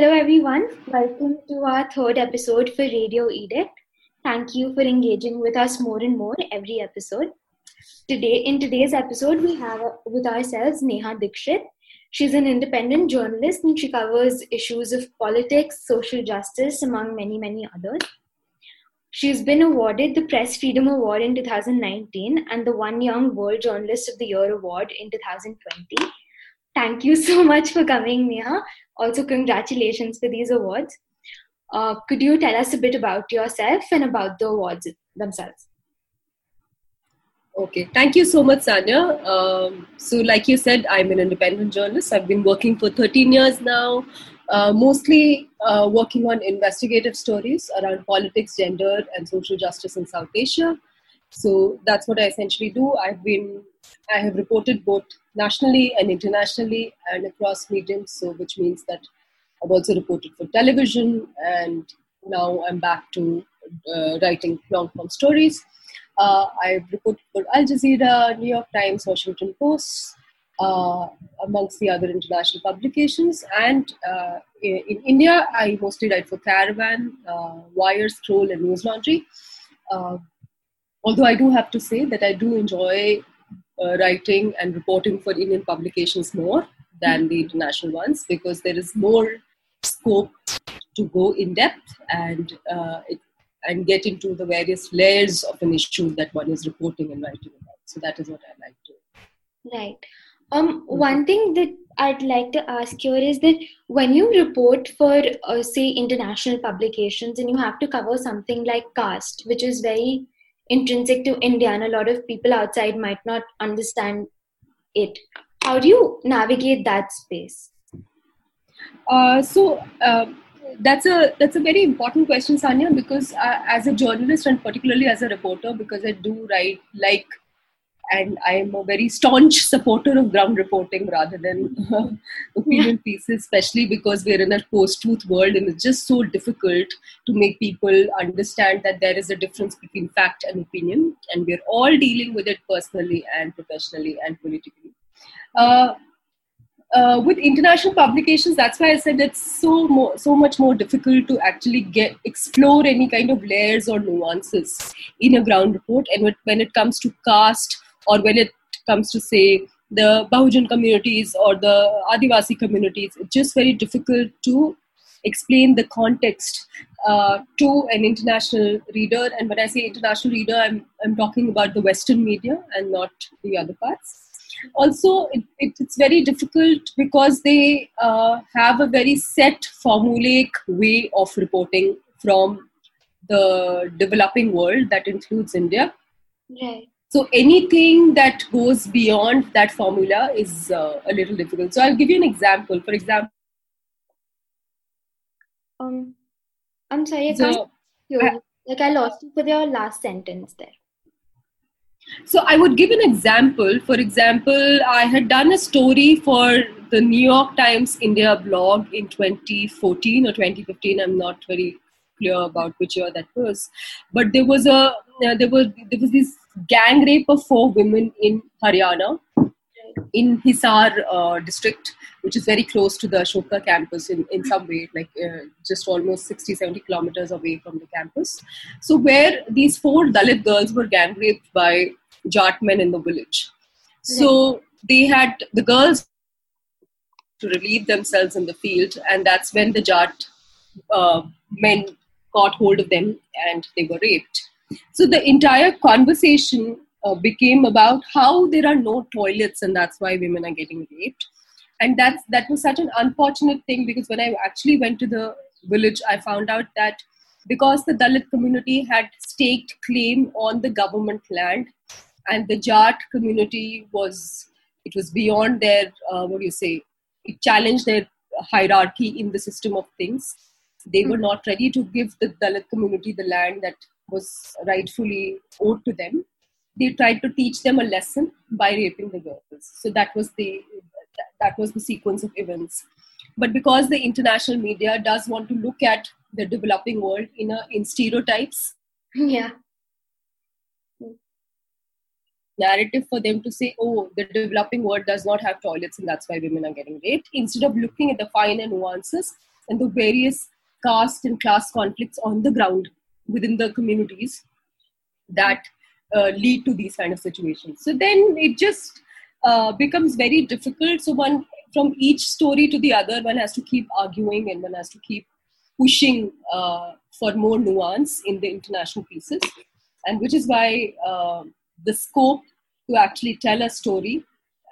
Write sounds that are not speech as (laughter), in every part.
Hello, everyone. Welcome to our third episode for Radio Edict. Thank you for engaging with us more and more every episode. Today, in today's episode, we have with ourselves Neha Dixit. She's an independent journalist and she covers issues of politics, social justice, among many, many others. She's been awarded the Press Freedom Award in 2019 and the One Young World Journalist of the Year Award in 2020. Thank you so (laughs) much for coming, Neha. Also, congratulations for these awards. Uh, could you tell us a bit about yourself and about the awards themselves? Okay, thank you so much, Sanya. Um, so, like you said, I'm an independent journalist. I've been working for 13 years now, uh, mostly uh, working on investigative stories around politics, gender, and social justice in South Asia. So that's what I essentially do. I've been, I have reported both nationally and internationally and across mediums. So which means that I've also reported for television, and now I'm back to uh, writing long form stories. Uh, I've reported for Al Jazeera, New York Times, Washington Post, uh, amongst the other international publications. And uh, in, in, India, I mostly write for Caravan, uh, Wire, Scroll, and Newslaundry. Although I do have to say that I do enjoy uh, writing and reporting for Indian publications more than the international ones because there is more scope to go in depth and uh, it, and get into the various layers of an issue that one is reporting and writing about. So that is what I like to. Right. Um, one thing that I'd like to ask you is that when you report for, uh, say, international publications and you have to cover something like caste, which is very intrinsic to India, and a lot of people outside might not understand it. How do you navigate that space? Uh, so uh, that's a that's a very important question, Sanya, because uh, as a journalist and particularly as a reporter, because I do write like and I am a very staunch supporter of ground reporting rather than uh, opinion yeah. pieces, especially because we're in a post-truth world and it's just so difficult to make people understand that there is a difference between fact and opinion, and we're all dealing with it personally and professionally and politically. Uh, uh, with international publications, that's why I said it's so more, so much more difficult to actually get explore any kind of layers or nuances in a ground report. And when it comes to caste or when it comes to say the Bahujan communities or the Adivasi communities, it's just very difficult to explain the context uh, to an international reader. And when I say international reader, I'm, I'm talking about the Western media and not the other parts. Also, it, it, it's very difficult because they uh, have a very set formulaic way of reporting from the developing world that includes India. Right. So anything that goes beyond that formula is uh, a little difficult. So I'll give you an example. For example, um, I'm sorry, I so, can't like I lost you for your last sentence there. So I would give an example. For example, I had done a story for the New York Times India blog in 2014 or 2015. I'm not very clear about which year that was, but there was a uh, there was there was this gang rape of four women in Haryana, in Hisar uh, district, which is very close to the Ashoka campus in, in some way, like uh, just almost 60, 70 kilometers away from the campus. So, where these four Dalit girls were gang raped by Jat men in the village. So, they had the girls to relieve themselves in the field, and that's when the Jat uh, men caught hold of them and they were raped. So the entire conversation uh, became about how there are no toilets and that's why women are getting raped. And that's, that was such an unfortunate thing because when I actually went to the village, I found out that because the Dalit community had staked claim on the government land and the Jat community was, it was beyond their, uh, what do you say, it challenged their hierarchy in the system of things. They were hmm. not ready to give the Dalit community the land that was rightfully owed to them, they tried to teach them a lesson by raping the girls. So that was the that was the sequence of events. But because the international media does want to look at the developing world in a in stereotypes, yeah, narrative for them to say, oh, the developing world does not have toilets and that's why women are getting raped, instead of looking at the finer nuances and the various caste and class conflicts on the ground within the communities that uh, lead to these kind of situations. So then it just uh, becomes very difficult. So one from each story to the other, one has to keep arguing and one has to keep pushing uh, for more nuance in the international pieces, and which is why uh, the scope to actually tell a story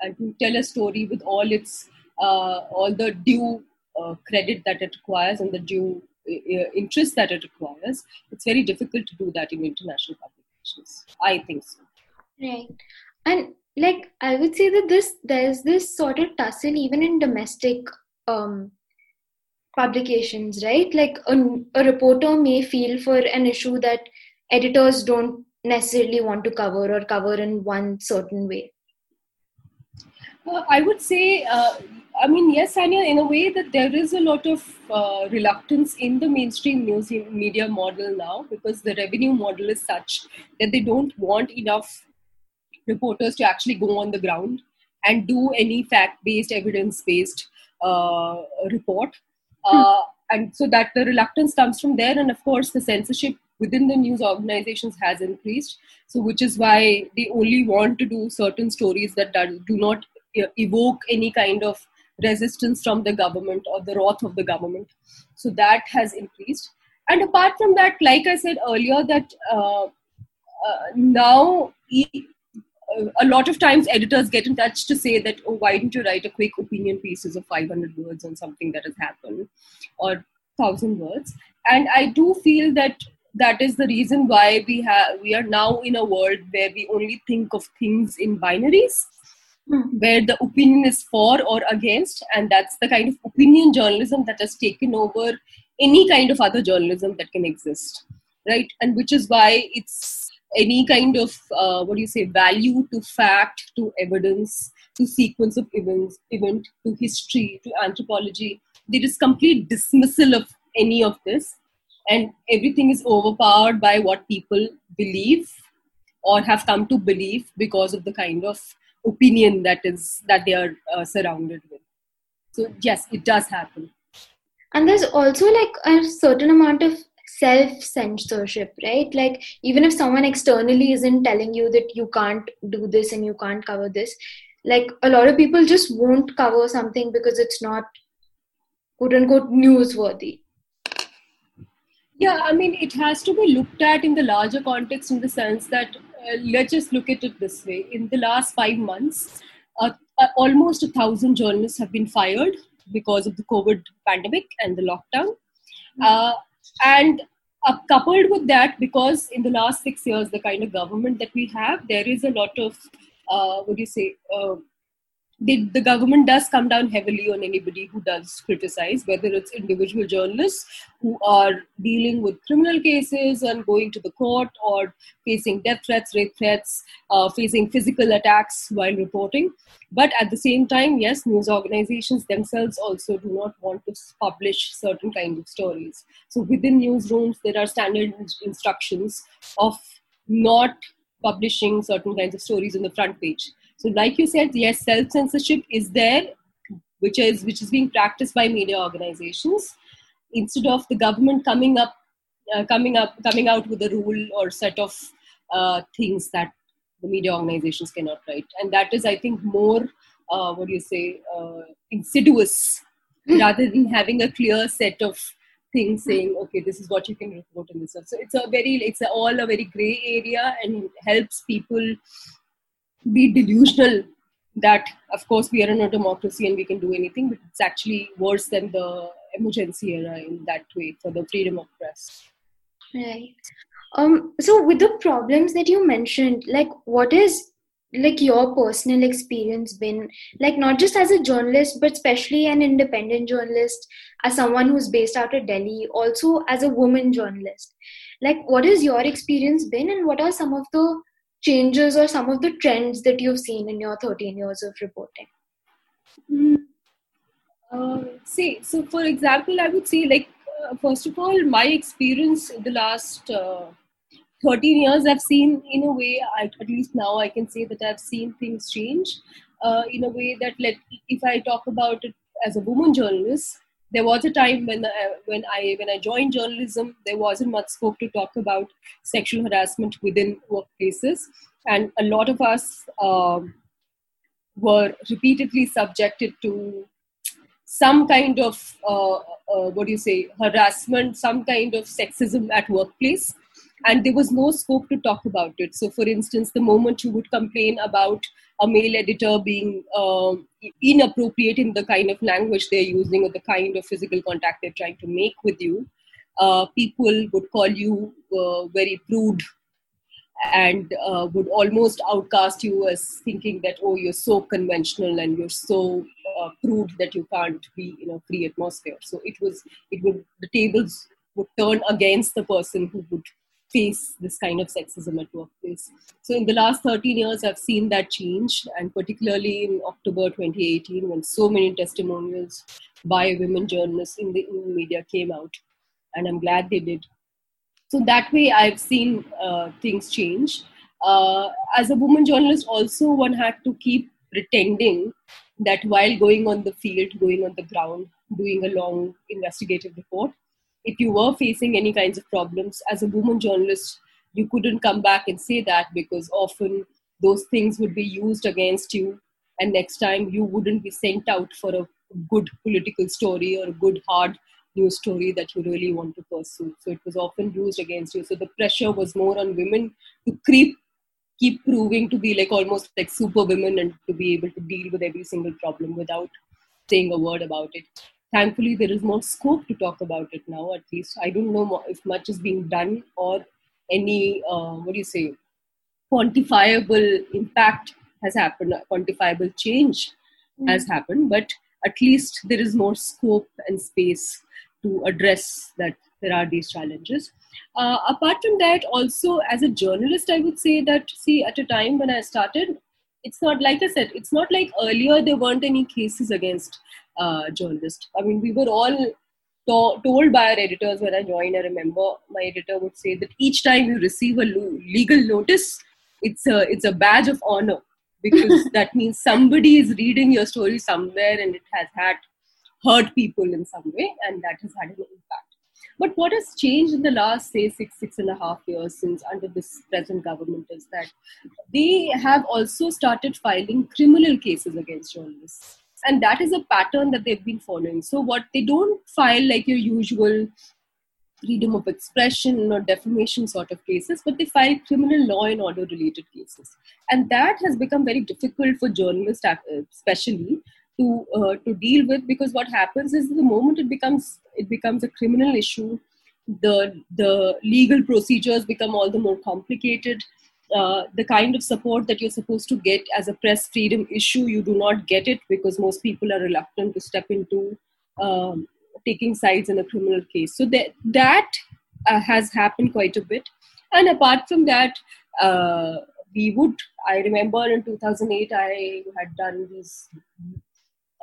and to tell a story with all its uh, all the due uh, credit that it requires and the due interest that it requires, it's very difficult to do that in international publications. I think so. Right. And like I would say that this there's this sort of tussle even in domestic um, publications, right? Like a, a reporter may feel for an issue that editors don't necessarily want to cover or cover in one certain way. Uh, I would say uh, I mean, yes, Anya, in a way that there is a lot of uh, reluctance in the mainstream news media model now because the revenue model is such that they don't want enough reporters to actually go on the ground and do any fact-based, evidence-based uh, report. Uh, and so that the reluctance comes from there, and of course, the censorship within the news organizations has increased. So, which is why they only want to do certain stories that do not evoke any kind of resistance from the government or the wrath of the government. So that has increased. And apart from that, like I said earlier, that uh, uh, now a lot of times editors get in touch to say that, oh, why didn't you write a quick opinion pieces of 500 words on something that has happened or 1000 words? And I do feel that that is the reason why we have we are now in a world where we only think of things in binaries. Where the opinion is for or against, and that's the kind of opinion journalism that has taken over any kind of other journalism that can exist, right? And which is why it's any kind of uh, what do you say value to fact, to evidence, to sequence of events, event, to history, to anthropology. There is complete dismissal of any of this, and everything is overpowered by what people believe or have come to believe because of the kind of opinion that is that they are uh, surrounded with. So yes it does happen. And there's also like a certain amount of self censorship right? Like even if someone externally isn't telling you that you can't do this and you can't cover this like a lot of people just won't cover something because it's not quote unquote newsworthy. Yeah i mean it has to be looked at in the larger context in the sense that let's just look at it this way. In the last five months, uh, uh, almost a thousand journalists have been fired because of the COVID pandemic and the lockdown. Mm-hmm. and coupled with that, because in the last six years, the kind of government that we have, there is a lot of, what do you say, the, the government does come down heavily on anybody who does criticize, whether it's individual journalists who are dealing with criminal cases and going to the court or facing death threats, rape threats, uh, facing physical attacks while reporting. But at the same time, yes, news organizations themselves also do not want to publish certain kinds of stories. So within newsrooms, there are standard instructions of not publishing certain kinds of stories on the front page so, like you said, yes, self censorship is there, which is which is being practiced by media organizations. Instead of the government coming up, uh, coming up, coming out with a rule or set of uh, things that the media organizations cannot write, and that is, I think, more uh, what do you say, uh, insidious rather than having a clear set of things saying okay this is what you can report in this. So it's a very it's a, all a very gray area and helps people be delusional that of course we are in a democracy and we can do anything but it's actually worse than the emergency era in that way for the freedom of press. Right. Um so with the problems that you mentioned like what is like your personal experience been like not just as a journalist but especially an independent journalist as someone who's based out of delhi also as a woman journalist? Like what has your experience been and what are some of the changes or some of the trends that you've seen in your 13 years of reporting? Mm. Uh, see, so for example, I would say, like, uh, first of all, my experience in the last uh, 13 years, I've seen, in a way, I, at least now I can say that I've seen things change uh, in a way that, like, if I talk about it as a woman journalist, there was a time when uh, when I when I joined journalism, there wasn't much scope to talk about sexual harassment within workplaces, and a lot of us um, were repeatedly subjected to some kind of uh, uh, what do you say harassment, some kind of sexism at workplace, and there was no scope to talk about it. So, for instance, the moment you would complain about a male editor being um, inappropriate in the kind of language they're using or the kind of physical contact they're trying to make with you, uh, people would call you uh, very prude and uh, would almost outcast you as thinking that oh you're so conventional and you're so uh, prude that you can't be in a free atmosphere so it was it would the tables would turn against the person who would face this kind of sexism at workplace. So in the last 13 years, I've seen that change, and particularly in October 2018, when so many testimonials by women journalists in the, media came out, and I'm glad they did. So that way, I've seen uh, things change. Uh, as a woman journalist, also one had to keep pretending that while going on the field, going on the ground, doing a long investigative report, if you were facing any kinds of problems as a woman journalist you couldn't come back and say that because often those things would be used against you and next time you wouldn't be sent out for a good political story or a good hard news story that you really want to pursue. So it was often used against you. So the pressure was more on women to creep keep proving to be like almost like super women and to be able to deal with every single problem without saying a word about it thankfully there is more scope to talk about it now at least i don't know if much is being done or any uh, what do you say quantifiable impact has happened quantifiable change mm. has happened but at least there is more scope and space to address that there are these challenges uh, apart from that also as a journalist i would say that see at a time when i started it's not like i said it's not like earlier there weren't any cases against uh, journalist. I mean, we were all to- told by our editors when I joined. I remember my editor would say that each time you receive a lo- legal notice, it's a it's a badge of honor because (laughs) that means somebody is reading your story somewhere and it has had hurt people in some way, and that has had an impact. But what has changed in the last, say, six, six and a half years since under this present government is that they have also started filing criminal cases against journalists and that is a pattern that they've been following. So what they don't file like your usual freedom of expression or defamation sort of cases but they file criminal law and order related cases. And that has become very difficult for journalists uh, especially to uh, to deal with because what happens is the moment it becomes it becomes a criminal issue the the legal procedures become all the more complicated uh, the kind of support that you're supposed to get as a press freedom issue, you do not get it because most people are reluctant to step into um, taking sides in a criminal case. So that that uh, has happened quite a bit. And apart from that, uh, we would. I remember in 2008, I had done this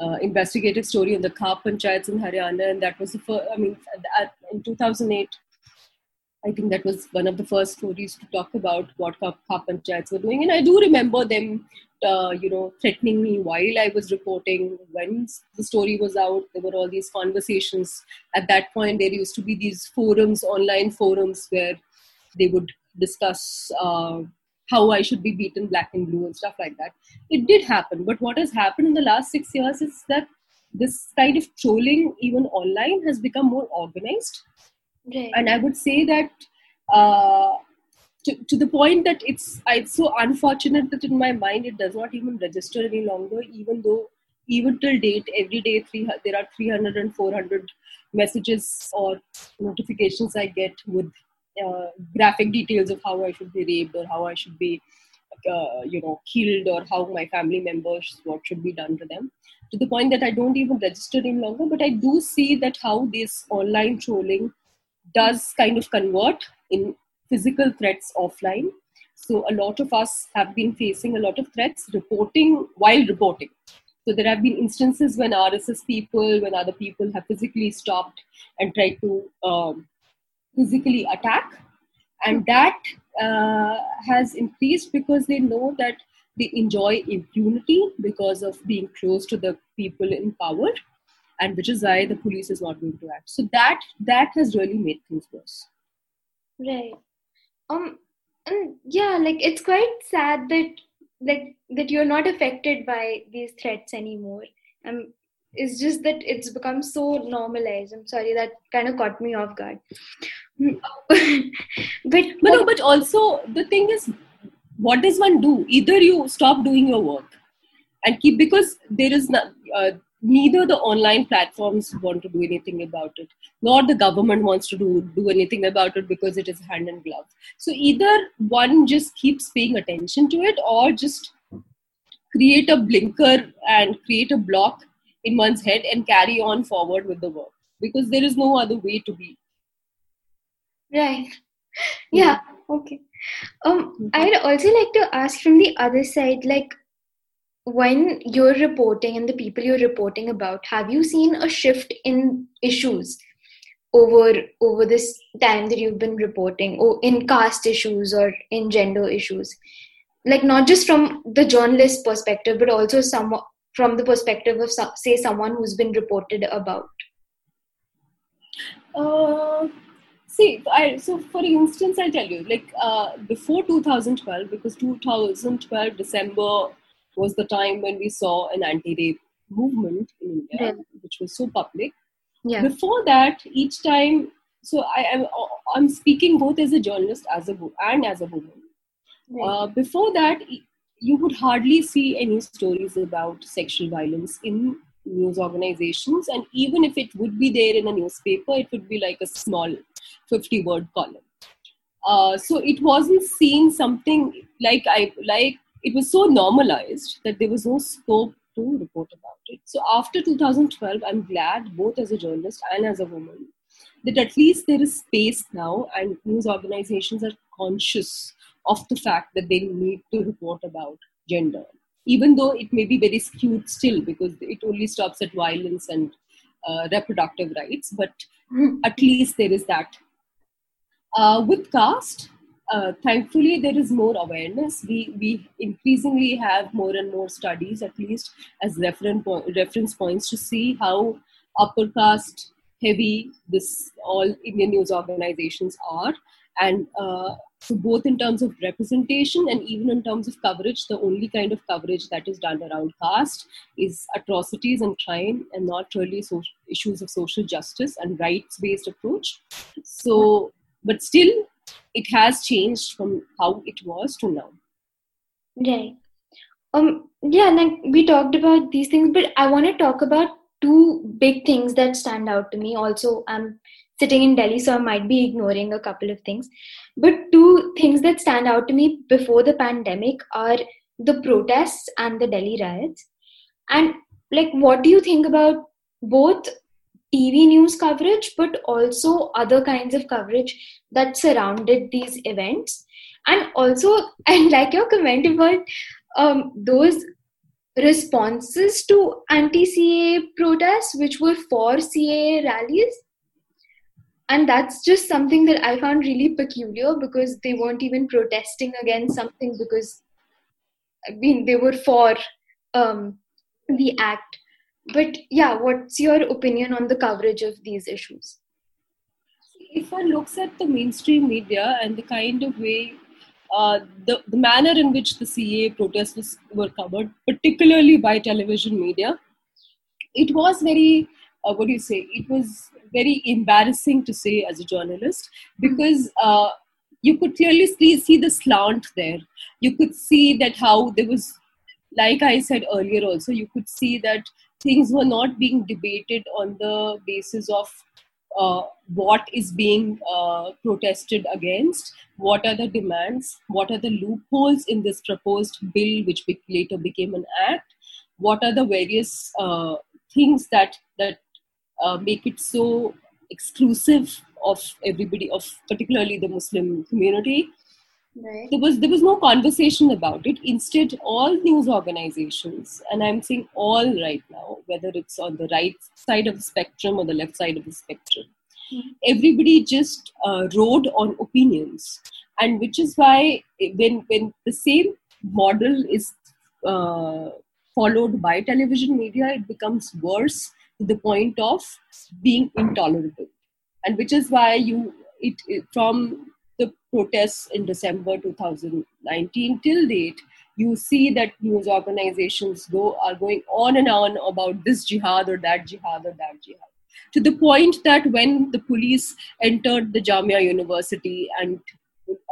uh, investigative story on the Khap panchayats in Haryana, and that was the first. I mean, in 2008, I think that was one of the first stories to talk about what Khap panchayats were doing. And I do remember them, uh, you know, threatening me while I was reporting. When the story was out, there were all these conversations. At that point, there used to be these forums, online forums, where they would discuss uh, how I should be beaten black and blue and stuff like that. It did happen. But what has happened in the last six years is that this kind of trolling, even online, has become more organized Right. And I would say that uh, to, to the point that it's it's so unfortunate that in my mind it does not even register any longer, even though even till date every day three, there are 300 and 400 messages or notifications I get with uh, graphic details of how I should be raped or how I should be uh, you know killed or how my family members what should be done to them to the point that I don't even register any longer but I do see that how this online trolling does kind of convert in physical threats offline. So a lot of us have been facing a lot of threats reporting while reporting. So there have been instances when RSS people, when other people have physically stopped and tried to um, physically attack. And that uh, has increased because they know that they enjoy impunity because of being close to the people in power and which is why the police is not going to act. So that that has really made things worse. Right. Um. And yeah, like it's quite sad that like that you're not affected by these threats anymore. Um. It's just that it's become so normalized. I'm sorry that kind of caught me off guard. but (laughs) but no, but also the thing is, what does one do? Either you stop doing your work and keep because there is not, uh, neither the online platforms want to do anything about it. Nor the government wants to do, do anything about it because it is hand in glove. So either one just keeps paying attention to it or just create a blinker and create a block in one's head and carry on forward with the work. Because there is no other way to be. Right. Yeah. Okay. Um i'd also like to ask from the other side like when you're reporting and the people you're reporting about have you seen a shift in issues over over this time that you've been reporting or in caste issues or in gender issues? Like not just from the journalist perspective but also some from the perspective of say someone who's been reported about. Uh, see I, so for instance i'll tell you like uh, before 2012 because 2012 december was the time when we saw an anti-rape movement in India, yeah. which was so public. Yeah. Before that, each time, so I am I'm speaking both as a journalist as a and as a woman. Right. Uh, before that, you would hardly see any stories about sexual violence in news organizations, and even if it would be there in a newspaper, it would be like a small 50 word column. Uh, so it wasn't seen something like I like it was so normalized that there was no scope to report about it. So after 2012, I'm glad, both as a journalist and as a woman, that at least there is space now and news organizations are conscious of the fact that they need to report about gender, even though it may be very skewed still because it only stops at violence and uh, reproductive rights, but at least there is that. Uh, with caste, uh, thankfully there is more awareness. We we increasingly have more and more studies at least as reference po- reference points to see how upper caste heavy this all indian news organizations are. And uh, so both in terms of representation and even in terms of coverage the only kind of coverage that is done around caste is atrocities and crime and not really so- issues of social justice and rights based approach. So but still it has changed from how it was to now. Right. Um. Yeah. Like we talked about these things, but I want to talk about two big things that stand out to me. Also, I'm sitting in Delhi, so I might be ignoring a couple of things. But two things that stand out to me before the pandemic are the protests and the Delhi riots. And like, what do you think about both TV news coverage, but also other kinds of coverage that surrounded these events. And also, (laughs) I like your comment about um, those responses to anti CAA protests, which were for CAA rallies. And that's just something that I found really peculiar because they weren't even protesting against something because, I mean, they were for um, the act but yeah, what's your opinion on the coverage of these issues? If one looks at the mainstream media and the kind of way, uh, the, the manner in which the CAA protests were covered, particularly by television media, it was very, uh, what do you say, it was very embarrassing to say as a journalist because uh, you could clearly see, see the slant there. You could see that how there was, like I said earlier also, you could see that things were not being debated on the basis of uh, what is being uh, protested against, what are the demands, what are the loopholes in this proposed bill, which be- later became an act, what are the various uh, things that that uh, make it so exclusive of everybody, of particularly the Muslim community, Right. There was there was no conversation about it. Instead, all news organizations, and I'm saying all right now, whether it's on the right side of the spectrum or the left side of the spectrum, mm-hmm. everybody just uh, rode on opinions, and which is why when when the same model is uh, followed by television media, it becomes worse to the point of being intolerable and which is why you it, it from protests in december 2019 till date you see that news organizations go are going on and on about this jihad or that jihad or that jihad to the point that when the police entered the Jamia University and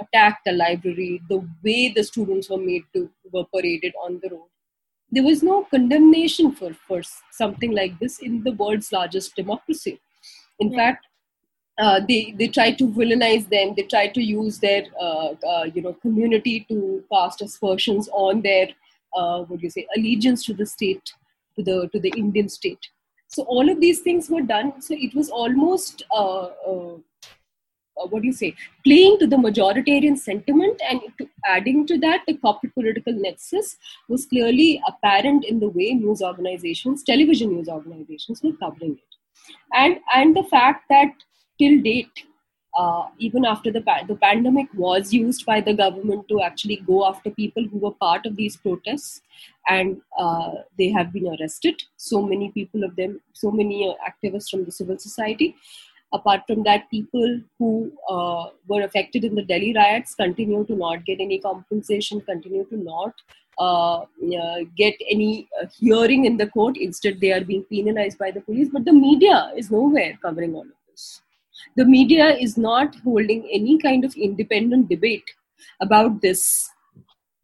attacked the library, the way the students were made to were paraded on the road, there was no condemnation for, for something like this in the world's largest democracy. In yeah. fact, uh, they they try to villainize them. They try to use their uh, uh, you know community to cast aspersions on their uh, what do you say allegiance to the state, to the to the Indian state. So all of these things were done. So it was almost uh, uh, what do you say playing to the majoritarian sentiment and adding to that the corporate political nexus was clearly apparent in the way news organizations television news organizations were covering it and and the fact that till date, uh, even after the, the pandemic was used by the government to actually go after people who were part of these protests and uh, they have been arrested so many people of them so many uh, activists from the civil society apart from that people who uh, were affected in the delhi riots continue to not get any compensation continue to not uh, uh, get any hearing in the court. Instead, they are being penalized by the police. But the media is nowhere covering all of this the media is not holding any kind of independent debate about this.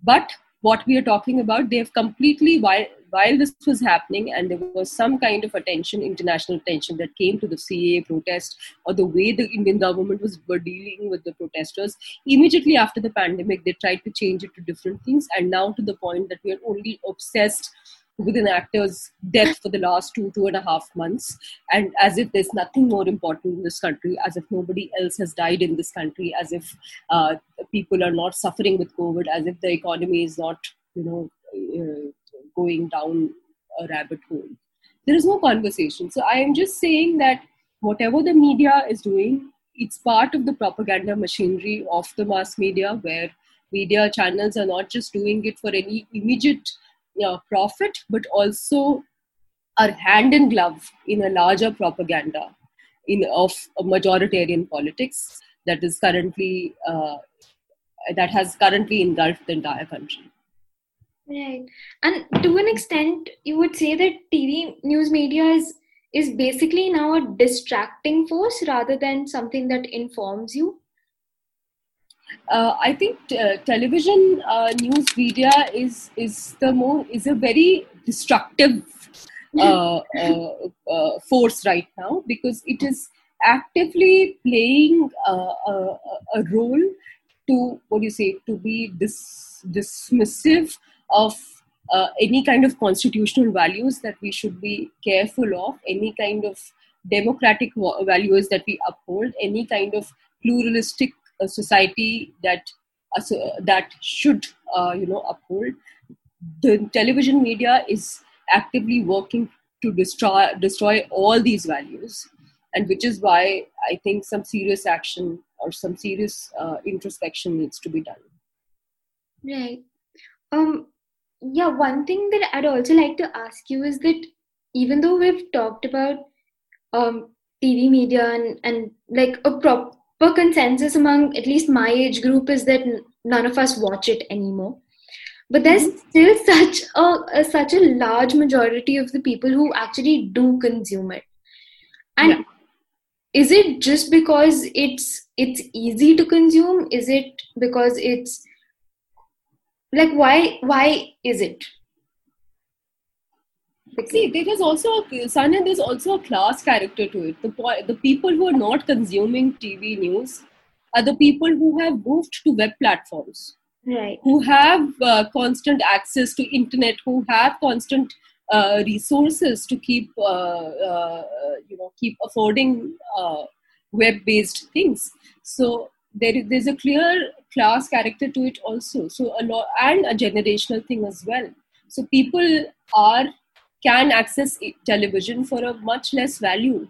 But what we are talking about, they have completely, while, while this was happening and there was some kind of attention, international attention that came to the CAA protest or the way the Indian government was were dealing with the protesters, immediately after the pandemic, they tried to change it to different things. And now to the point that we are only obsessed with an actor's death for the last two, two and a half months, and as if there's nothing more important in this country, as if nobody else has died in this country, as if uh, people are not suffering with COVID, as if the economy is not, you know, uh, going down a rabbit hole. There is no conversation. So I am just saying that whatever the media is doing, it's part of the propaganda machinery of the mass media, where media channels are not just doing it for any immediate uh, profit, but also are hand in glove in a larger propaganda in of majoritarian politics that is currently uh, that has currently engulfed the entire country. Right, and to an extent, you would say that TV news media is is basically now a distracting force rather than something that informs you uh, I think t- uh, television uh, news media is is the more is a very destructive uh, uh, uh, force right now because it is actively playing a, a, role to what do you say to be dis- dismissive of any kind of constitutional values that we should be careful of any kind of democratic values that we uphold any kind of pluralistic a society that that should uh, you know uphold. The television media is actively working to destroy destroy all these values, and which is why I think some serious action or some serious uh, introspection needs to be done. Right. Um. Yeah. One thing that I'd also like to ask you is that even though we've talked about um, TV media and, and like a prop per consensus among at least my age group is that none of us watch it anymore but there's mm-hmm. still such a, a, such a large majority of the people who actually do consume it and yeah. is it just because it's it's easy to consume is it because it's like why why is it See, there is also a Sanya, there's also a class character to it. The the people who are not consuming TV news are the people who have moved to web platforms, right? Who have uh, constant access to internet, who have constant uh, resources to keep uh, uh you know keep affording uh, web-based things. So there is there's a clear class character to it also. So a lot and a generational thing as well. So people are can access television for a much less value,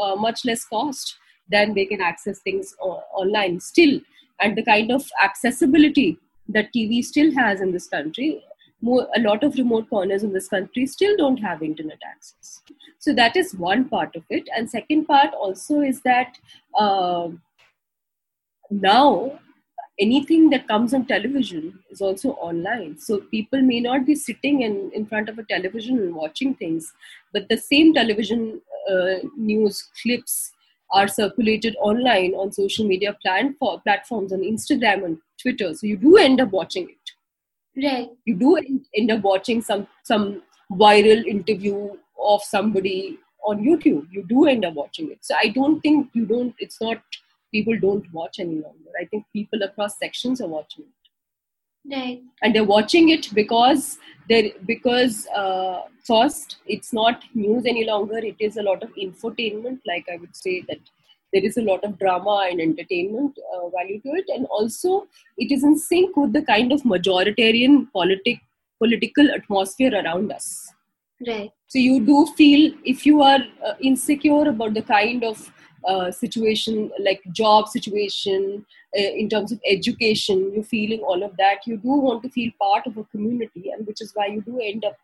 uh, much less cost than they can access things online still. And the kind of accessibility that TV still has in this country more, a lot of remote corners in this country still don't have internet access. So that is one part of it. And second part also is that uh, now anything that comes on television is also online. So people may not be sitting in, in front of a television and watching things, but the same television uh, news clips are circulated online on social media plan- platforms on Instagram and Twitter. So you do end up watching it. Right. You do end up watching some some viral interview of somebody on YouTube. You do end up watching it. So I don't think you don't. It's not people don't watch any longer. I think people across sections are watching it. Right. And they're watching it because they because uh, first it's not news any longer. It is a lot of infotainment. Like I would say that there is a lot of drama and entertainment uh, value to it, and also it is in sync with the kind of majoritarian politic political atmosphere around us. Right. So you do feel if you are uh, insecure about the kind of uh, situation like job situation uh, in terms of education you're feeling all of that you do want to feel part of a community and which is why you do end up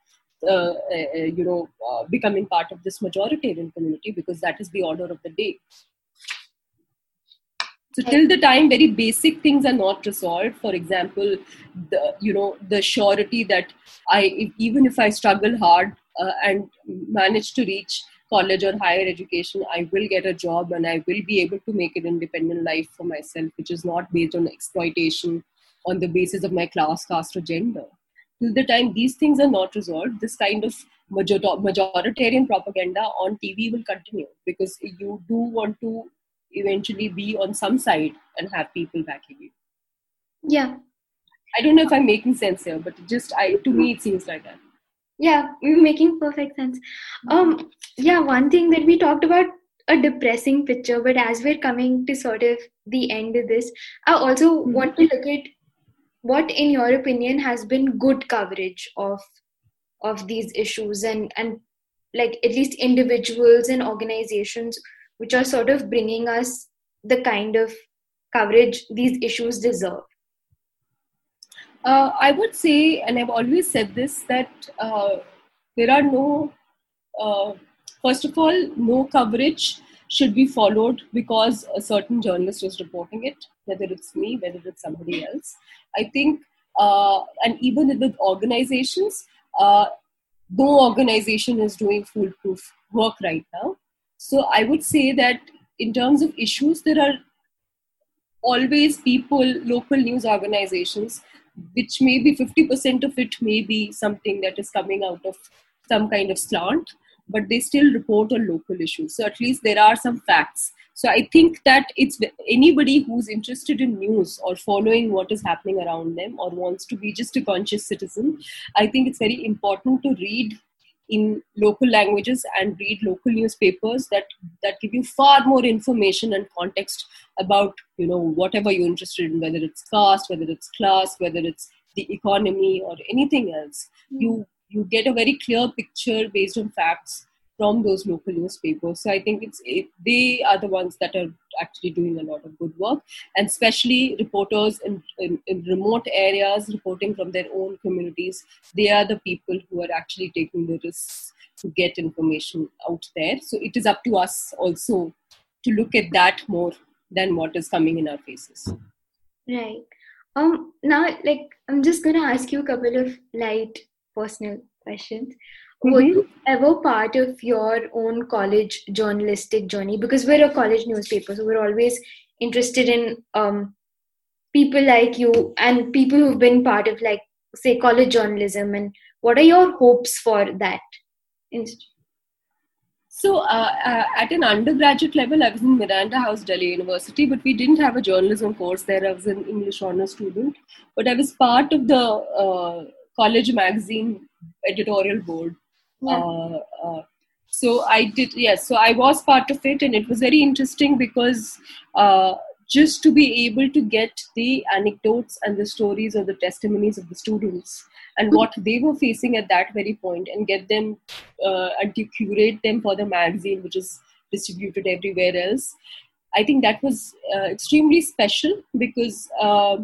uh, uh you know uh, becoming part of this majoritarian community because that is the order of the day. So till the time very basic things are not resolved for example the you know the surety that i even if i struggle hard uh, and manage to reach college or higher education, I will get a job and I will be able to make an independent life for myself, which is not based on exploitation on the basis of my class, caste, or gender. Till the time these things are not resolved, this kind of majoritarian propaganda on TV will continue because you do want to eventually be on some side and have people backing you. Yeah. I don't know if I'm making sense here, but just I to me it seems like that yeah making perfect sense um yeah one thing that we talked about a depressing picture but as we're coming to sort of the end of this i also mm-hmm. want to look at what in your opinion has been good coverage of of these issues and and like at least individuals and organizations which are sort of bringing us the kind of coverage these issues deserve uh, I would say, and I've always said this, that uh, there are no, uh, first of all, no coverage should be followed because a certain journalist is reporting it, whether it's me, whether it's somebody else. I think, uh, and even with organizations, uh, no organization is doing foolproof work right now. So I would say that in terms of issues, there are always people, local news organizations which may be 50% of it may be something that is coming out of some kind of slant, but they still report on local issues. So at least there are some facts. So I think that it's anybody who's interested in news or following what is happening around them or wants to be just a conscious citizen, I think it's very important to read in local languages and read local newspapers that that give you far more information and context about you know whatever you're interested in whether it's caste whether it's class whether it's the economy or anything else mm-hmm. you you get a very clear picture based on facts from those local newspapers. So I think it's it, they are the ones that are actually doing a lot of good work, and especially reporters in, in, in, remote areas reporting from their own communities. They are the people who are actually taking the risks to get information out there. So it is up to us also to look at that more than what is coming in our faces. Right. Um. Now, like, I'm just gonna ask you a couple of light personal questions. Mm-hmm. Were you ever part of your own college journalistic journey? Because we're a college newspaper, so we're always interested in um, people like you and people who've been part of, like, say, college journalism. And what are your hopes for that? So, uh, uh, at an undergraduate level, I was in Miranda House, Delhi University, but we didn't have a journalism course there. I was an English honor student, but I was part of the uh, college magazine editorial board yeah. Uh, uh, so I did, yes. So I was part of it, and it was very interesting because uh, just to be able to get the anecdotes and the stories or the testimonies of the students and what they were facing at that very point and get them uh, and to curate them for the magazine which is distributed everywhere else i think that was uh, extremely special because uh,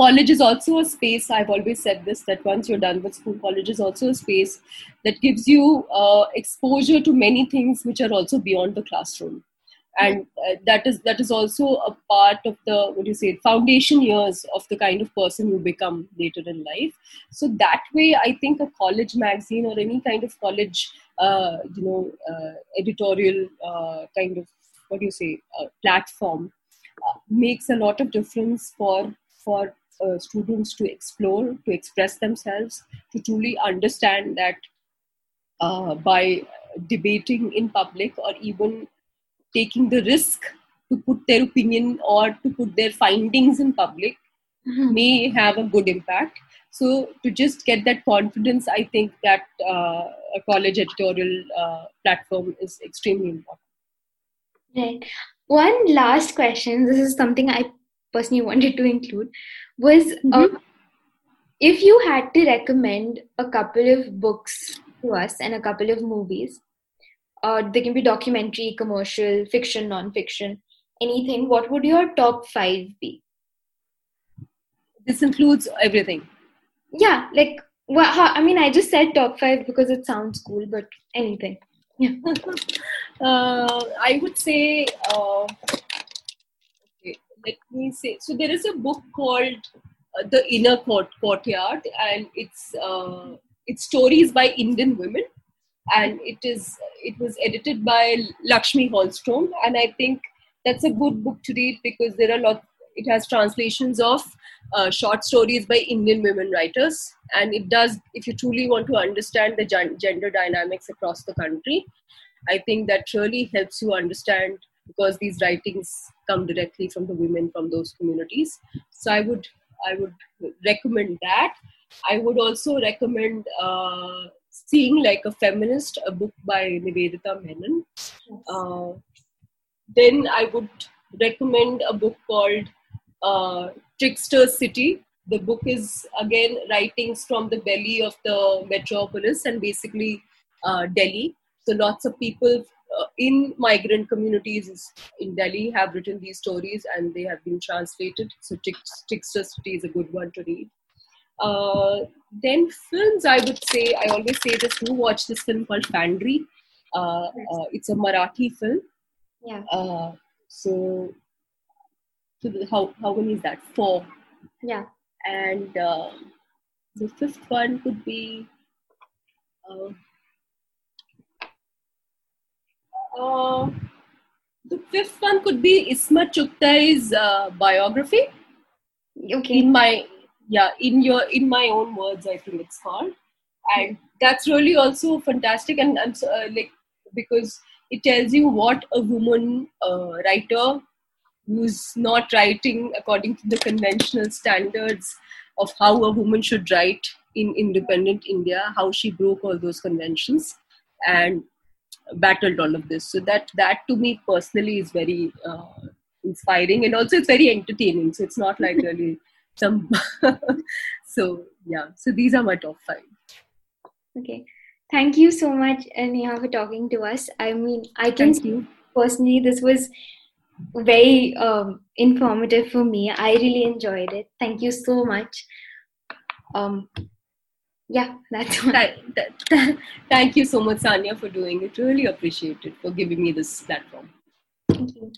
college is also a space i've always said this that once you're done with school college is also a space that gives you uh, exposure to many things which are also beyond the classroom. And uh, that is that is also a part of the what do you say foundation years of the kind of person you become later in life. So that way i think a college magazine or any kind of college uh, you know uh, editorial uh, kind of what do you say uh, platform uh, makes a lot of difference for for students to explore to express themselves to truly understand that by debating in public or even taking the risk to put their opinion or to put their findings in public mm-hmm. may have a good impact. So to just get that confidence i think that uh, a college editorial uh, platform is extremely important. Right. One last question. This is something i personally (laughs) wanted to include was mm-hmm. uh, if you had to recommend a couple of books to us and a couple of movies uh, they can be documentary, commercial, fiction, non-fiction, anything. What would your top five be? This includes everything. Yeah, like well, I mean, I just said top five because it sounds cool, but anything. Yeah. (laughs) uh, I would say. Uh, let me say. So there is a book called uh, "The Inner Court Courtyard," and it's uh, it's stories by Indian women and it is it was edited by Lakshmi Holmström, and I think that's a good book to read because there are a lot. It has translations of uh, short stories by Indian women writers, and it does. If you truly want to understand the gender dynamics across the country, I think that really helps you understand because these writings come directly from the women from those communities. So I would I would recommend that. I would also recommend uh, Seeing Like a Feminist, a book by Nivedita Menon. Uh, then I would recommend a book called uh, Trickster City. The book is again writings from the belly of the metropolis and basically uh, Delhi. So lots of people uh, in migrant communities in Delhi have written these stories and they have been translated. So Trickster City is a good one to read. Uh, then films, I would say, I always say this, do watch this film called Fandry. Uh, uh, it's a Marathi film. Yeah. Uh, so, so the, how, how many is that? Four. Yeah. And uh, the fifth one could be uh, the fifth one could be Ismat Chughtai's uh, biography. Okay. In my yeah in your in my own words i think it's called and that's really also fantastic and, and uh, like because it tells you what a woman uh, writer who's not writing according to the conventional standards of how a woman should write in independent india how she broke all those conventions and battled all of this. So that that to me personally is very uh, inspiring. And also it's very entertaining. So it's not like (laughs) really some (laughs) so yeah. So these are my top five. Okay. Thank you so much Neha for talking to us. I mean I can thank you. personally this was very um, informative for me. I really enjoyed it. Thank you so much. Um yeah that's (laughs) all. (laughs) thank you so much Sanya for doing it. Really appreciate it for giving me this platform. Thank you